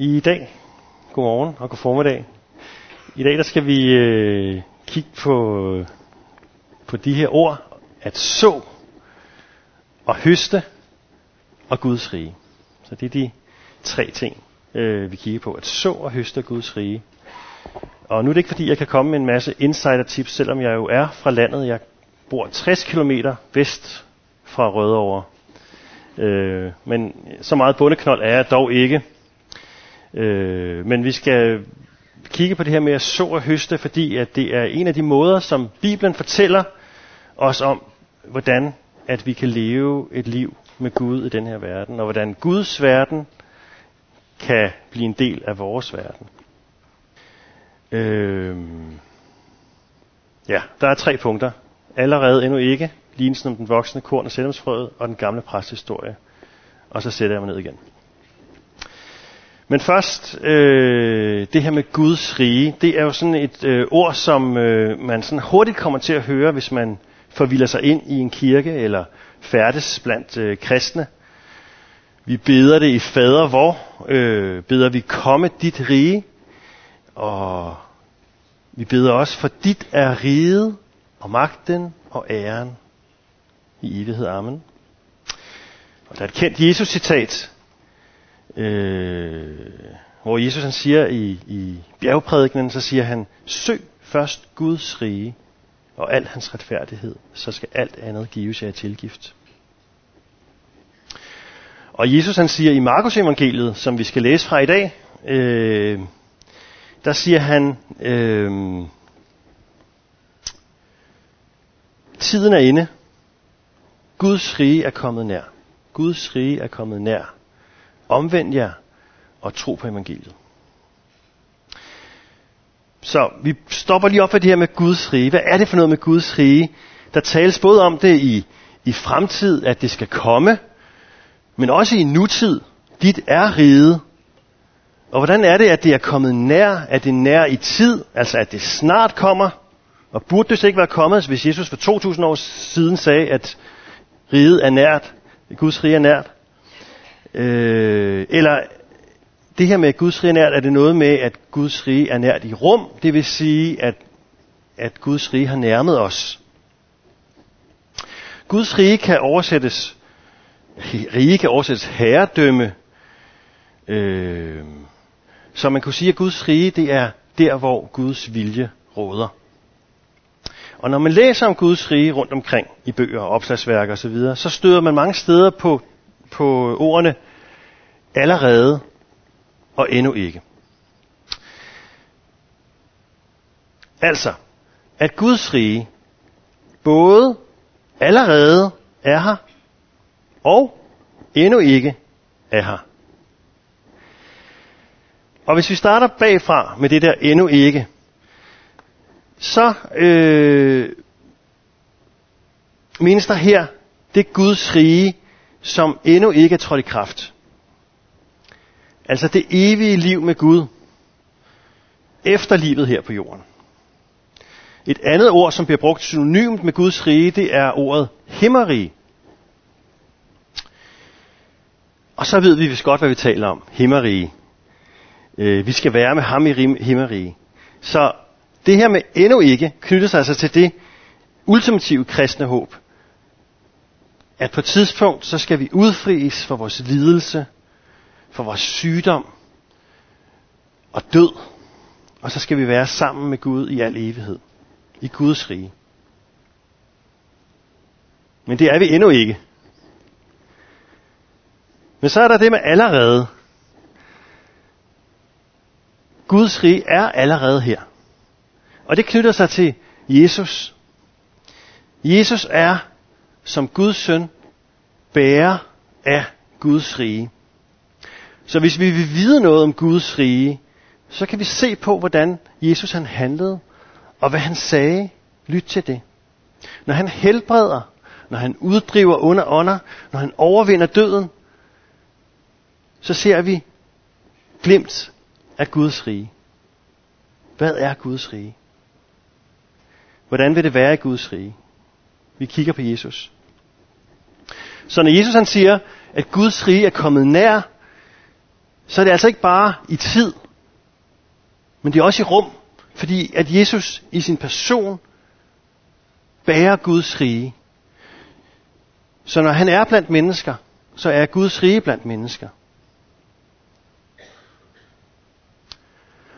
I dag, godmorgen og god formiddag. I dag der skal vi øh, kigge på, på de her ord, at så og høste og Guds rige. Så det er de tre ting, øh, vi kigger på. At så og høste og Guds rige. Og nu er det ikke fordi, jeg kan komme med en masse insider tips, selvom jeg jo er fra landet. Jeg bor 60 km vest fra Rødovre. Øh, men så meget bundeknold er jeg dog ikke. Øh, men vi skal kigge på det her med at så og høste, fordi at det er en af de måder, som Bibelen fortæller os om, hvordan at vi kan leve et liv med Gud i den her verden, og hvordan Guds verden kan blive en del af vores verden. Øh, ja, der er tre punkter. Allerede endnu ikke, lignelsen om den voksne korn og seldomsfrøet, og den gamle præsthistorie. Og så sætter jeg mig ned igen. Men først, øh, det her med Guds rige, det er jo sådan et øh, ord, som øh, man sådan hurtigt kommer til at høre, hvis man forvilder sig ind i en kirke eller færdes blandt øh, kristne. Vi beder det i fader hvor, øh, beder vi komme dit rige, og vi beder også for dit er riget og magten og æren i evighed. Amen. Og der er et kendt Jesus-citat, øh, hvor Jesus han siger i, i bjergprædikenen, så siger han, søg først Guds rige og al hans retfærdighed, så skal alt andet gives jer tilgift. Og Jesus han siger i Markus evangeliet, som vi skal læse fra i dag, øh, der siger han, øh, tiden er inde, Guds rige er kommet nær. Guds rige er kommet nær. Omvend jer og tro på evangeliet. Så vi stopper lige op for det her med Guds rige. Hvad er det for noget med Guds rige? Der tales både om det i, i fremtid, at det skal komme, men også i nutid. Dit er riget. Og hvordan er det, at det er kommet nær? Er det nær i tid? Altså at det snart kommer? Og burde det ikke være kommet, hvis Jesus for 2000 år siden sagde, at riget er nært, Guds rige er nært? Øh, eller det her med Guds rige er nært, er det noget med, at Guds rige er nært i rum? Det vil sige, at, at Guds rige har nærmet os. Guds rige kan oversættes, rige kan oversættes herredømme, øh, så man kunne sige, at Guds rige, det er der, hvor Guds vilje råder. Og når man læser om Guds rige rundt omkring i bøger og opslagsværker osv., så støder man mange steder på, på ordene allerede og endnu ikke. Altså, at Guds rige både allerede er her og endnu ikke er her. Og hvis vi starter bagfra med det der endnu ikke, så øh, menes der her, det Guds rige, som endnu ikke er trådt i kraft. Altså det evige liv med Gud, efter livet her på jorden. Et andet ord, som bliver brugt synonymt med Guds rige, det er ordet himmerige. Og så ved vi vist godt, hvad vi taler om. Himmerige. Øh, vi skal være med ham i himmerige. Så det her med endnu ikke knytter sig altså til det ultimative kristne håb. At på et tidspunkt, så skal vi udfries for vores lidelse, for vores sygdom og død. Og så skal vi være sammen med Gud i al evighed. I Guds rige. Men det er vi endnu ikke. Men så er der det med allerede. Guds rige er allerede her. Og det knytter sig til Jesus. Jesus er som Guds søn bærer af Guds rige. Så hvis vi vil vide noget om Guds rige, så kan vi se på, hvordan Jesus han handlede, og hvad han sagde. Lyt til det. Når han helbreder, når han uddriver under ånder, når han overvinder døden, så ser vi glimt af Guds rige. Hvad er Guds rige? Hvordan vil det være i Guds rige? Vi kigger på Jesus. Så når Jesus han siger, at Guds rige er kommet nær, så er det altså ikke bare i tid, men det er også i rum, fordi at Jesus i sin person bærer Guds rige. Så når han er blandt mennesker, så er Guds rige blandt mennesker.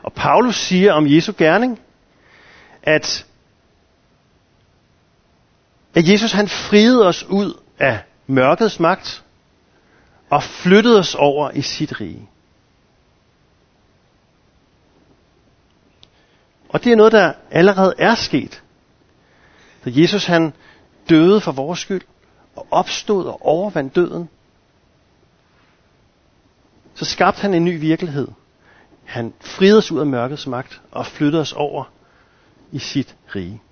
Og Paulus siger om Jesu gerning, at, at Jesus han friede os ud af mørkets magt og flyttede os over i sit rige. Og det er noget, der allerede er sket. Da Jesus han døde for vores skyld, og opstod og overvandt døden, så skabte han en ny virkelighed. Han friede os ud af mørkets magt og flyttede os over i sit rige.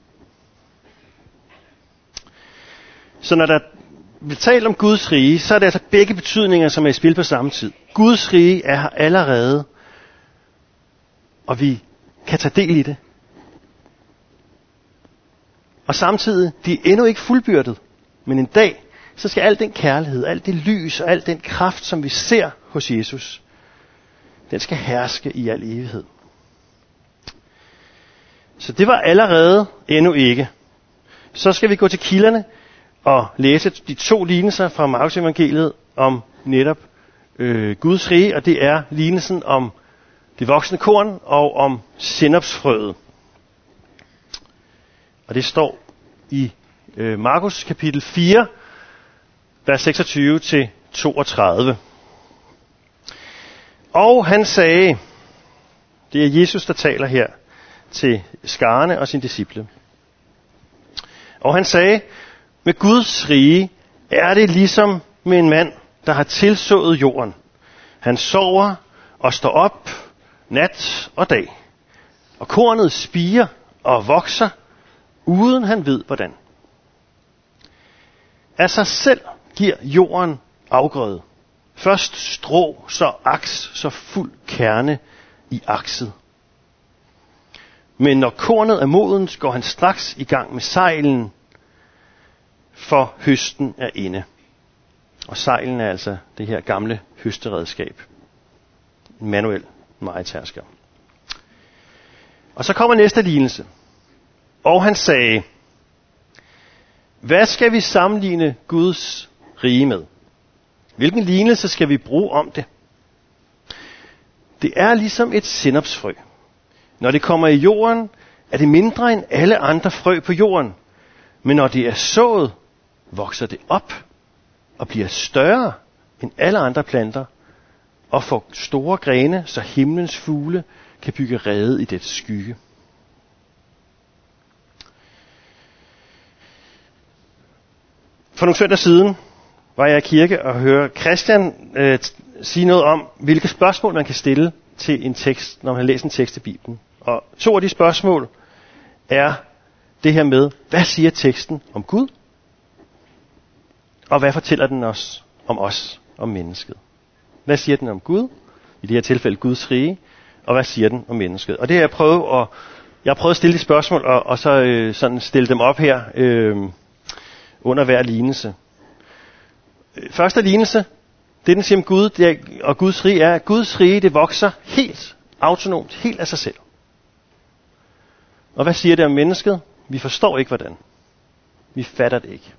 Så når der vi taler om Guds rige, så er det altså begge betydninger, som er i spil på samme tid. Guds rige er her allerede, og vi kan tage del i det. Og samtidig, de er endnu ikke fuldbyrdet. Men en dag, så skal al den kærlighed, alt det lys og al den kraft, som vi ser hos Jesus, den skal herske i al evighed. Så det var allerede endnu ikke. Så skal vi gå til kilderne at læse de to lignelser fra Markus evangeliet om netop øh, Guds rige, og det er lignelsen om det voksne korn og om sennepsfrøet. Og det står i øh, Markus kapitel 4, vers 26 til 32. Og han sagde, det er Jesus, der taler her til skarne og sine disciple. Og han sagde, med Guds rige er det ligesom med en mand, der har tilsået jorden. Han sover og står op nat og dag. Og kornet spiger og vokser, uden han ved hvordan. Af sig selv giver jorden afgrøde. Først strå, så aks, så fuld kerne i akset. Men når kornet er moden, går han straks i gang med sejlen, for høsten er inde. Og sejlen er altså det her gamle høsteredskab. En manuel majtærsker. Og så kommer næste lignelse. Og han sagde, hvad skal vi sammenligne Guds rige med? Hvilken lignelse skal vi bruge om det? Det er ligesom et sennepsfrø. Når det kommer i jorden, er det mindre end alle andre frø på jorden. Men når det er sået, vokser det op og bliver større end alle andre planter og får store grene, så himlens fugle kan bygge rede i dets skygge. For nogle søndag siden var jeg i kirke og hørte Christian øh, sige noget om, hvilke spørgsmål man kan stille til en tekst, når man har læst en tekst i Bibelen. Og to af de spørgsmål er det her med, hvad siger teksten om Gud? Og hvad fortæller den os om os, om mennesket? Hvad siger den om Gud? I det her tilfælde Guds rige. Og hvad siger den om mennesket? Og det har jeg prøvet at, jeg har prøvet at stille de spørgsmål, og, og så øh, sådan stille dem op her øh, under hver lignelse. Første lignelse, det den siger om Gud det er, og Guds rige er, at Guds rige det vokser helt autonomt, helt af sig selv. Og hvad siger det om mennesket? Vi forstår ikke hvordan. Vi fatter det ikke.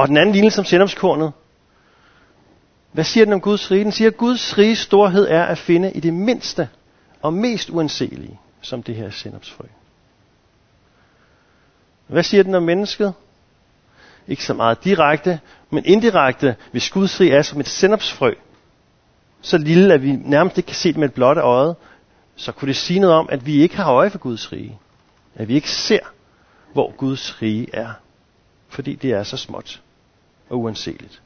Og den anden lignelse om sennepskornet. Hvad siger den om Guds rige? Den siger, at Guds rige storhed er at finde i det mindste og mest uanselige, som det her sennepsfrø. Hvad siger den om mennesket? Ikke så meget direkte, men indirekte, hvis Guds rige er som et sennepsfrø, så lille, at vi nærmest ikke kan se det med et blotte øje, så kunne det sige noget om, at vi ikke har øje for Guds rige. At vi ikke ser, hvor Guds rige er. Fordi det er så småt og uanseligt.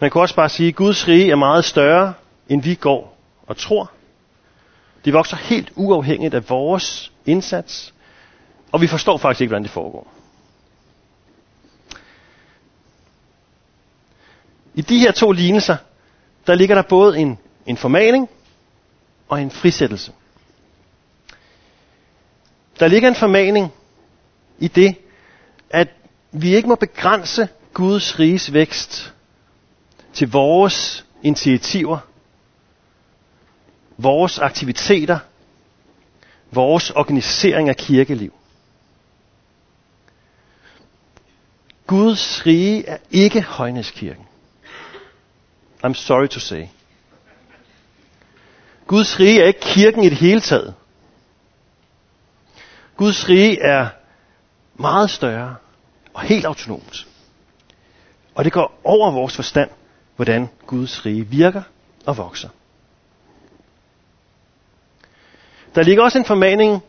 Man kan også bare sige, at Guds rige er meget større, end vi går og tror. Det vokser helt uafhængigt af vores indsats, og vi forstår faktisk ikke, hvordan det foregår. I de her to lignelser, der ligger der både en, en formaning og en frisættelse. Der ligger en formaning i det, at vi ikke må begrænse Guds riges vækst til vores initiativer, vores aktiviteter, vores organisering af kirkeliv. Guds rige er ikke højneskirken. I'm sorry to say. Guds rige er ikke kirken i det hele taget. Guds rige er meget større og helt autonomt. Og det går over vores forstand, hvordan Guds rige virker og vokser. Der ligger også en formaning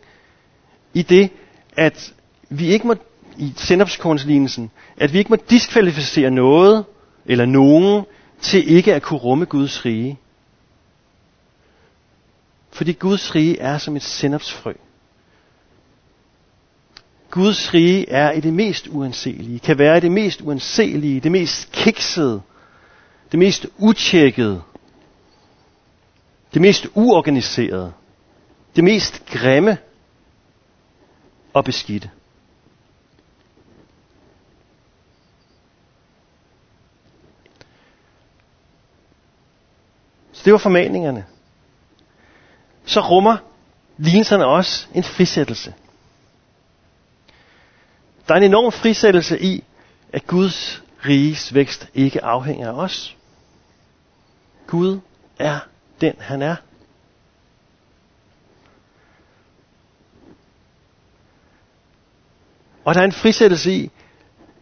i det, at vi ikke må i sendopskornslignelsen, at vi ikke må diskvalificere noget eller nogen til ikke at kunne rumme Guds rige. Fordi Guds rige er som et sendopsfrø. Guds rige er i det mest uanselige, kan være i det mest uanselige, det mest kiksede, det mest utjekkede, det mest uorganiserede, det mest grimme og beskidte. Så det var formaningerne. Så rummer lignelserne også en frisættelse. Der er en enorm frisættelse i, at Guds riges vækst ikke afhænger af os. Gud er den, han er. Og der er en frisættelse i,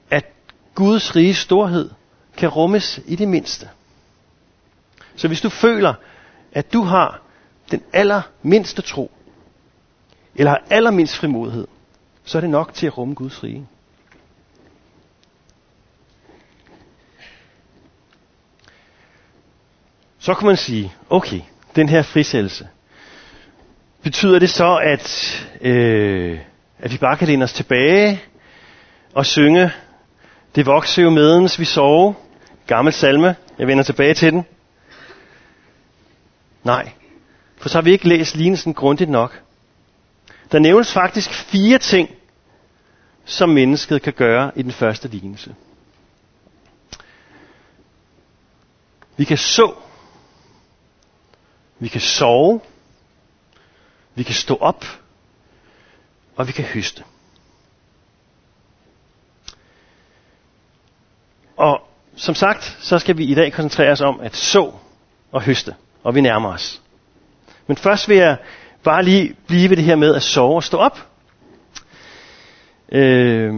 at Guds rige storhed kan rummes i det mindste. Så hvis du føler, at du har den allermindste tro, eller har allermindst frimodighed, så er det nok til at rumme Guds rige. Så kan man sige, okay, den her frisættelse, betyder det så, at, øh, at vi bare kan læne os tilbage og synge, det vokser jo medens vi sover, gammel salme, jeg vender tilbage til den. Nej, for så har vi ikke læst lignelsen grundigt nok. Der nævnes faktisk fire ting, som mennesket kan gøre i den første lignelse. Vi kan så. Vi kan sove. Vi kan stå op. Og vi kan høste. Og som sagt, så skal vi i dag koncentrere os om at så og høste. Og vi nærmer os. Men først vil jeg bare lige blive ved det her med at sove og stå op. Øh,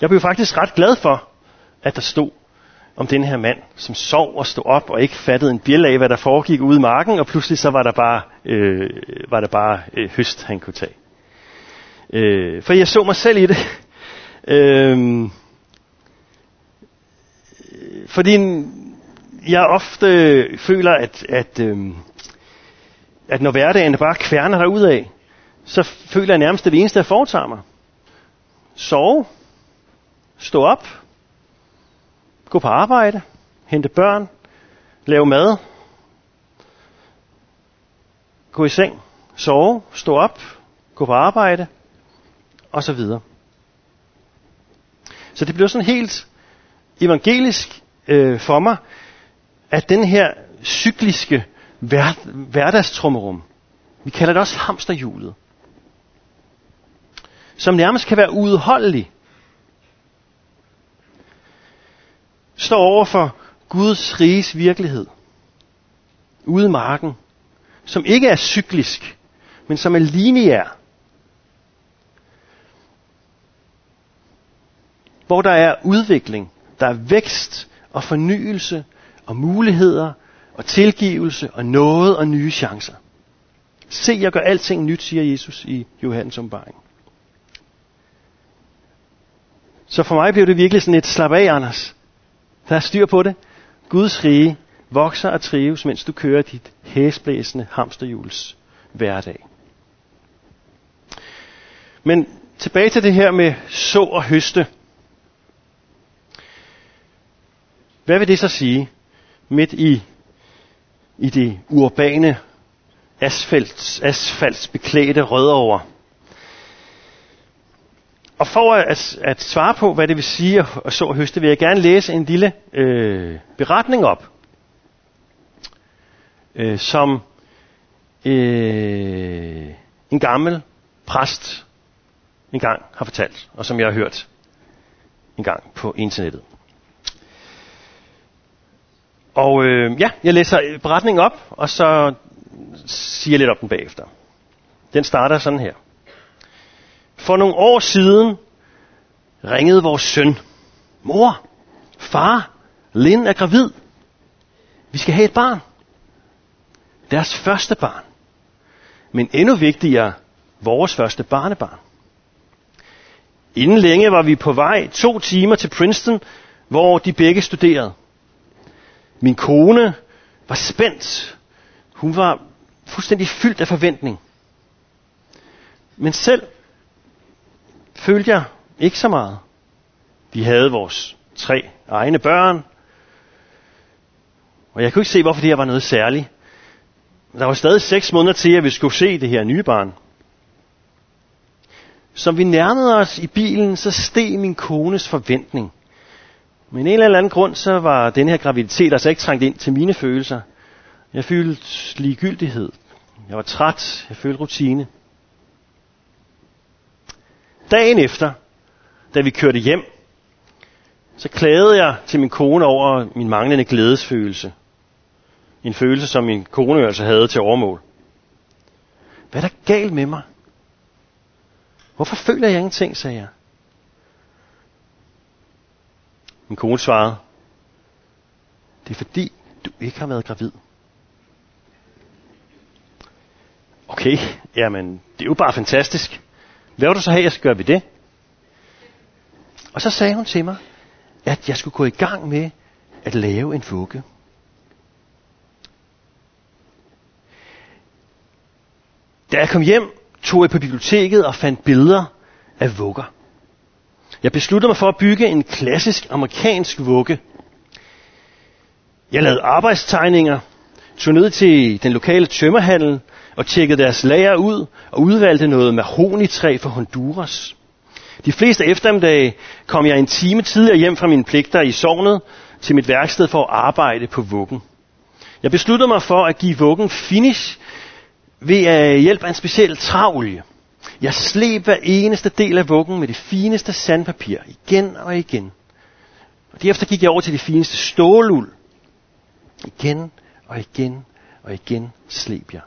jeg blev faktisk ret glad for, at der stod om den her mand, som sov og stod op og ikke fattede en bjæl af, hvad der foregik ude i marken, og pludselig så var der bare, øh, var der bare øh, høst, han kunne tage. Øh, for jeg så mig selv i det. Øh, fordi jeg ofte føler, at, at, øh, at når hverdagen bare kværner af, så føler jeg nærmest, at det eneste, jeg foretager mig. Sove, stå op, gå på arbejde, hente børn, lave mad, gå i seng, sove, stå op, gå på arbejde, og så videre. Så det bliver sådan helt evangelisk øh, for mig, at den her cykliske hver, hverdagstrummerum, vi kalder det også hamsterhjulet, som nærmest kan være uudholdelig. står over for Guds riges virkelighed, ude i marken, som ikke er cyklisk, men som er lineær. Hvor der er udvikling, der er vækst og fornyelse og muligheder og tilgivelse og noget og nye chancer. Se, jeg gør alting nyt, siger Jesus i Johannes åbenbaring. Så for mig blev det virkelig sådan et slap af, Anders. Der er styr på det. Guds rige vokser og trives, mens du kører dit hæsblæsende hamsterhjuls hverdag. Men tilbage til det her med så og høste. Hvad vil det så sige midt i, i det urbane asfalt, asfaltsbeklædte rødovre? og for at, at svare på, hvad det vil sige at så høste, vil jeg gerne læse en lille øh, beretning op, øh, som øh, en gammel præst engang har fortalt, og som jeg har hørt engang på internettet. Og øh, ja, jeg læser beretningen op, og så siger jeg lidt op den bagefter. Den starter sådan her. For nogle år siden ringede vores søn. Mor, far, Lin er gravid. Vi skal have et barn. Deres første barn. Men endnu vigtigere, vores første barnebarn. Inden længe var vi på vej to timer til Princeton, hvor de begge studerede. Min kone var spændt. Hun var fuldstændig fyldt af forventning. Men selv følte jeg ikke så meget. Vi havde vores tre egne børn, og jeg kunne ikke se, hvorfor det her var noget særligt. Der var stadig seks måneder til, at vi skulle se det her nye barn. Som vi nærmede os i bilen, så steg min kones forventning. Men en eller anden grund, så var den her graviditet altså ikke trængt ind til mine følelser. Jeg følte ligegyldighed. Jeg var træt. Jeg følte rutine. Dagen efter, da vi kørte hjem, så klagede jeg til min kone over min manglende glædesfølelse. En følelse, som min kone altså havde til overmål. Hvad er der galt med mig? Hvorfor føler jeg ingenting, sagde jeg. Min kone svarede, det er fordi, du ikke har været gravid. Okay, jamen, det er jo bare fantastisk. Hvad vil du så have, jeg skal gøre ved det? Og så sagde hun til mig, at jeg skulle gå i gang med at lave en vugge. Da jeg kom hjem, tog jeg på biblioteket og fandt billeder af vugger. Jeg besluttede mig for at bygge en klassisk amerikansk vugge. Jeg lavede arbejdstegninger, tog ned til den lokale tømmerhandel og tjekkede deres lager ud og udvalgte noget mahonitræ fra Honduras. De fleste eftermiddage kom jeg en time tidligere hjem fra mine pligter i sovnet til mit værksted for at arbejde på vuggen. Jeg besluttede mig for at give vuggen finish ved at hjælp af en speciel træolie. Jeg sleb hver eneste del af vuggen med det fineste sandpapir, igen og igen. Og derefter gik jeg over til det fineste ståluld. Igen og igen og igen sleb jeg.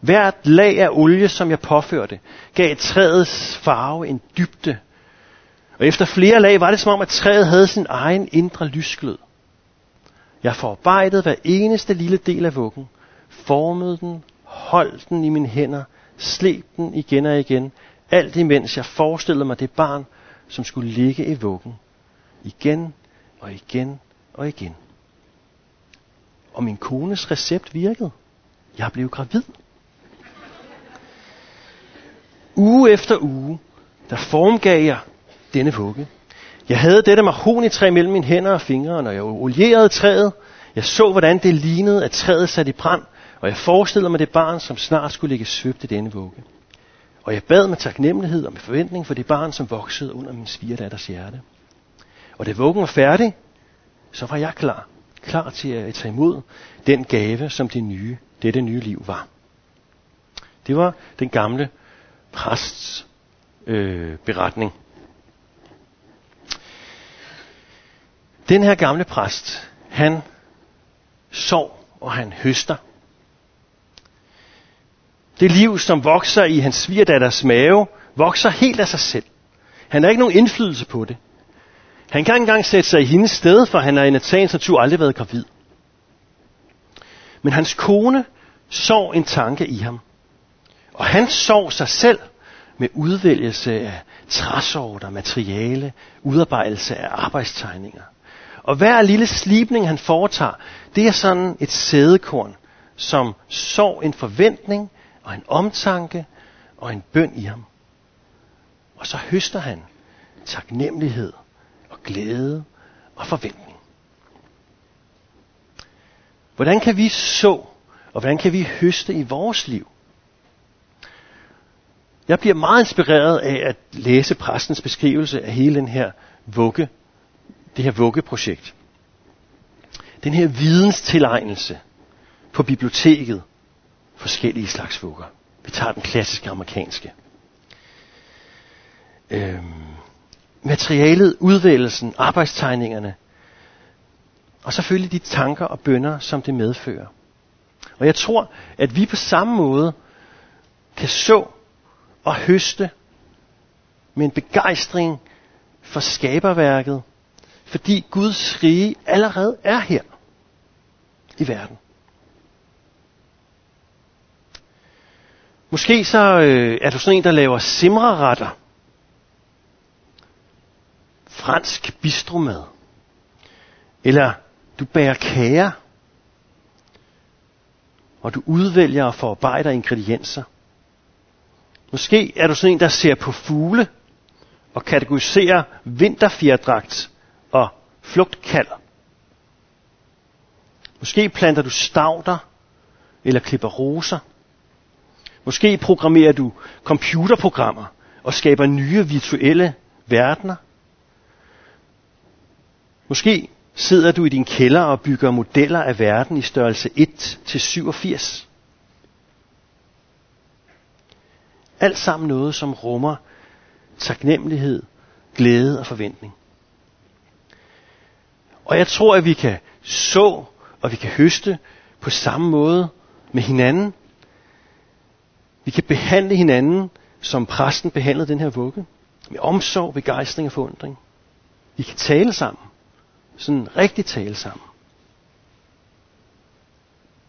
Hvert lag af olie, som jeg påførte, gav træets farve en dybde. Og efter flere lag var det som om, at træet havde sin egen indre lysglød. Jeg forarbejdede hver eneste lille del af vuggen, formede den, holdt den i mine hænder, sleb den igen og igen, alt imens jeg forestillede mig det barn, som skulle ligge i vuggen. Igen og igen og igen. Og min kones recept virkede. Jeg blev gravid. Uge efter uge, der formgav jeg denne vugge. Jeg havde dette mahonitræ mellem mine hænder og fingre, og når jeg olierede træet, jeg så, hvordan det lignede, at træet satte i brand, og jeg forestillede mig det barn, som snart skulle ligge svøbt i denne vugge. Og jeg bad med taknemmelighed og med forventning for det barn, som voksede under min svigerdatters hjerte. Og da vuggen var færdig, så var jeg klar. Klar til at tage imod den gave, som det nye, dette nye liv var. Det var den gamle præsts øh, beretning. Den her gamle præst, han sov og han høster. Det liv, som vokser i hans svigerdatters mave, vokser helt af sig selv. Han har ikke nogen indflydelse på det. Han kan ikke engang sætte sig i hendes sted, for han har i Nathans natur aldrig været gravid. Men hans kone så en tanke i ham. Og han så sig selv med udvælgelse af træsorter, materiale, udarbejdelse af arbejdstegninger. Og hver lille slibning, han foretager, det er sådan et sædekorn, som så en forventning og en omtanke og en bøn i ham. Og så høster han taknemmelighed og glæde og forventning. Hvordan kan vi så, og hvordan kan vi høste i vores liv? Jeg bliver meget inspireret af at læse præstens beskrivelse af hele den her vugge, det her vuggeprojekt. Den her videnstilegnelse på biblioteket, forskellige slags vugger. Vi tager den klassiske amerikanske. Øhm, materialet, udvælgelsen, arbejdstegningerne, og selvfølgelig de tanker og bønder, som det medfører. Og jeg tror, at vi på samme måde kan så og høste med en begejstring for skaberværket, fordi Guds rige allerede er her i verden. Måske så øh, er du sådan en, der laver simreretter. Fransk bistromad. Eller du bager kager. Og du udvælger og forarbejder ingredienser. Måske er du sådan en, der ser på fugle og kategoriserer vinterfjerdragt og flugtkald. Måske planter du stavter eller klipper roser. Måske programmerer du computerprogrammer og skaber nye virtuelle verdener. Måske sidder du i din kælder og bygger modeller af verden i størrelse 1 til 87. Alt sammen noget, som rummer taknemmelighed, glæde og forventning. Og jeg tror, at vi kan så og vi kan høste på samme måde med hinanden. Vi kan behandle hinanden, som præsten behandlede den her vugge. Med omsorg, begejstring og forundring. Vi kan tale sammen. Sådan rigtig tale sammen.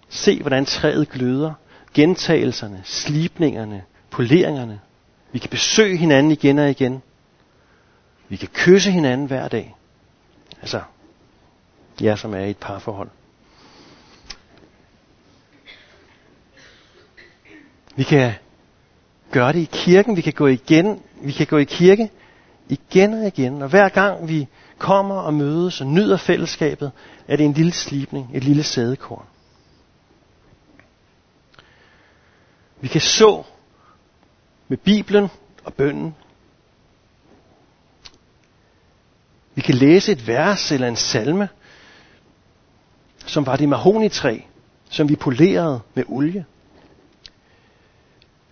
Se, hvordan træet gløder. Gentagelserne, slipningerne, poleringerne. Vi kan besøge hinanden igen og igen. Vi kan kysse hinanden hver dag. Altså, jer som er i et parforhold. Vi kan gøre det i kirken, vi kan gå igen, vi kan gå i kirke igen og igen, og hver gang vi kommer og mødes og nyder fællesskabet, er det en lille slipning, et lille sædekorn. Vi kan så med Bibelen og bønden. Vi kan læse et vers eller en salme, som var det mahonitræ, som vi polerede med olie.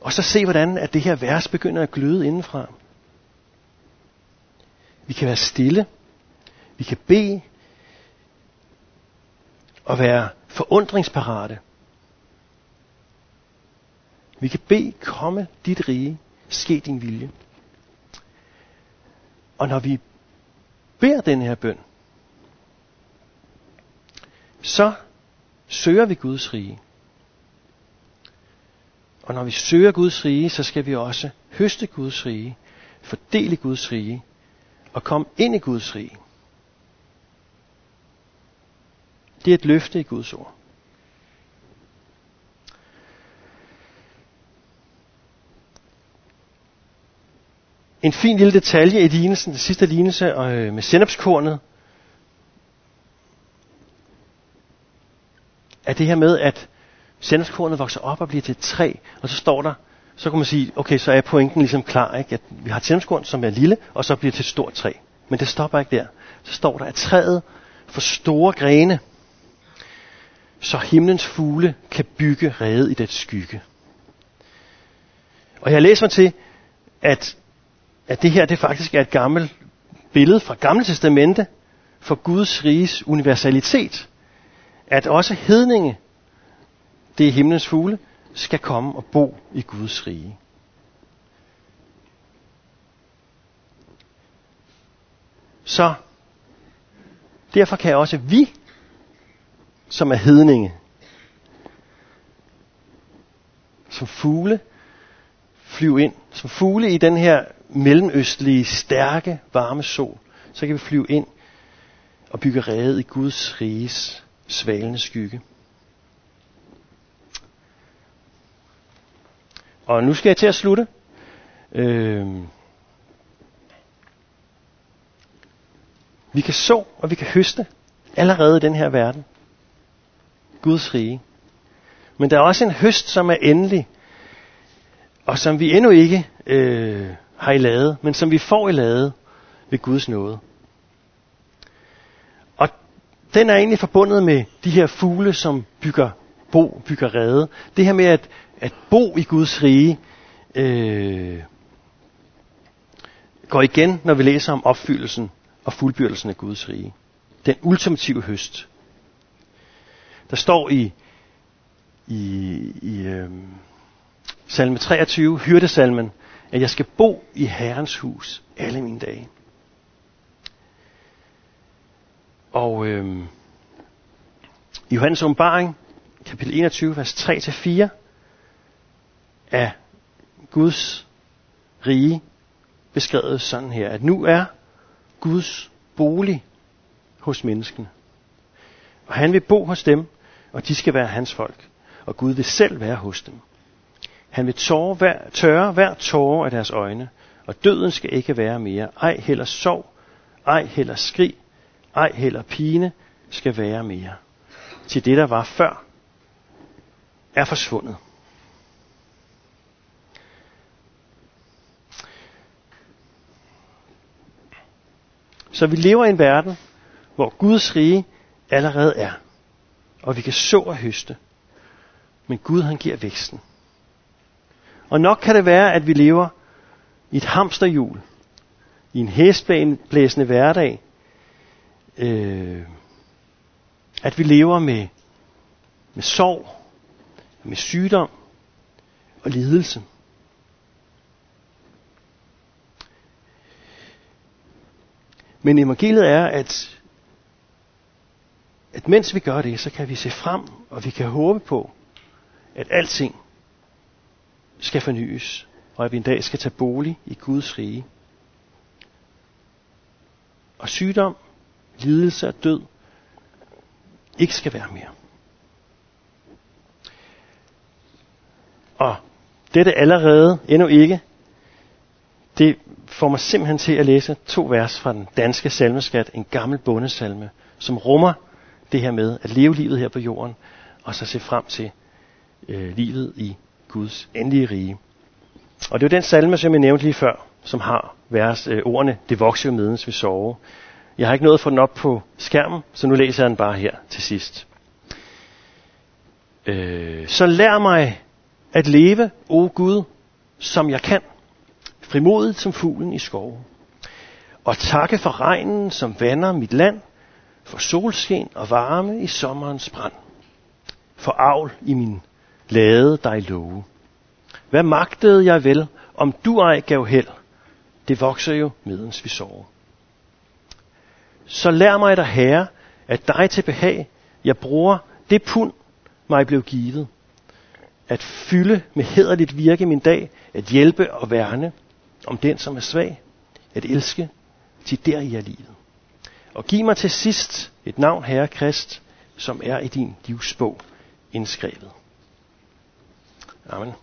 Og så se, hvordan at det her vers begynder at gløde indenfra. Vi kan være stille. Vi kan bede. Og være forundringsparate. Vi kan bede, komme dit rige, ske din vilje. Og når vi beder den her bøn, så søger vi Guds rige. Og når vi søger Guds rige, så skal vi også høste Guds rige, fordele Guds rige og komme ind i Guds rige. Det er et løfte i Guds ord. En fin lille detalje i lignelsen, den sidste lignelse øh, med sennepskornet, er det her med, at sennepskornet vokser op og bliver til et træ, og så står der, så kan man sige, okay, så er pointen ligesom klar, ikke? at vi har et som er lille, og så bliver det til et stort træ. Men det stopper ikke der. Så står der, at træet får store grene, så himlens fugle kan bygge rede i det skygge. Og jeg læser mig til, at, at det her det faktisk er et gammelt billede fra Gamle Testamente for Guds riges universalitet. At også hedninge det er himlens fugle, skal komme og bo i Guds rige. Så derfor kan også vi, som er hedninge, som fugle, flyve ind. Som fugle i den her mellemøstlige, stærke, varme sol, så kan vi flyve ind og bygge rede i Guds riges svalende skygge. Og nu skal jeg til at slutte. Øh, vi kan så, og vi kan høste allerede i den her verden. Guds rige. Men der er også en høst, som er endelig, og som vi endnu ikke øh, har I lade, men som vi får i lade ved Guds nåde. Og den er egentlig forbundet med de her fugle, som bygger bo, bygger rede. Det her med at, at bo i Guds rige, øh, går igen, når vi læser om opfyldelsen og fuldbyrdelsen af Guds rige. Den ultimative høst. Der står i, i, i øh, salme 23, hyrdesalmen, at jeg skal bo i Herrens hus alle mine dage. Og øh, i Johannes åbenbaring, kapitel 21, vers 3-4, er Guds rige beskrevet sådan her, at nu er Guds bolig hos menneskene. Og han vil bo hos dem, og de skal være hans folk. Og Gud vil selv være hos dem. Han vil tåre hver, tørre hver tåre af deres øjne, og døden skal ikke være mere. Ej heller sorg, ej heller skrig, ej heller pine skal være mere. Til det, der var før, er forsvundet. Så vi lever i en verden, hvor Guds rige allerede er. Og vi kan så og høste. Men Gud han giver væksten. Og nok kan det være, at vi lever i et hamsterhjul. I en hestblæsende hverdag. Øh, at vi lever med, med sorg, med sygdom og lidelse. Men evangeliet er, at, at mens vi gør det, så kan vi se frem, og vi kan håbe på, at alting skal fornyes, og at vi en dag skal tage bolig i Guds rige. Og sygdom, lidelse og død ikke skal være mere. Og dette allerede endnu ikke, det får mig simpelthen til at læse to vers fra den danske salmeskat, en gammel bondesalme, som rummer det her med at leve livet her på jorden, og så se frem til øh, livet i Guds endelige rige. Og det er jo den salme, som jeg nævnte lige før, som har vers, øh, ordene, det vokser jo medens vi sover. Jeg har ikke nået at få den op på skærmen, så nu læser jeg den bare her til sidst. Øh, så lær mig at leve, o Gud, som jeg kan frimodigt som fuglen i skoven. Og takke for regnen, som vander mit land, for solskin og varme i sommerens brand. For avl i min lade dig love. Hvad magtede jeg vel, om du ej gav held? Det vokser jo, medens vi sover. Så lær mig dig, Herre, at dig til behag, jeg bruger det pund, mig blev givet. At fylde med hederligt virke min dag, at hjælpe og værne, om den, som er svag, at elske, til der i er livet. Og giv mig til sidst et navn, Herre Krist, som er i din livsbog indskrevet. Amen.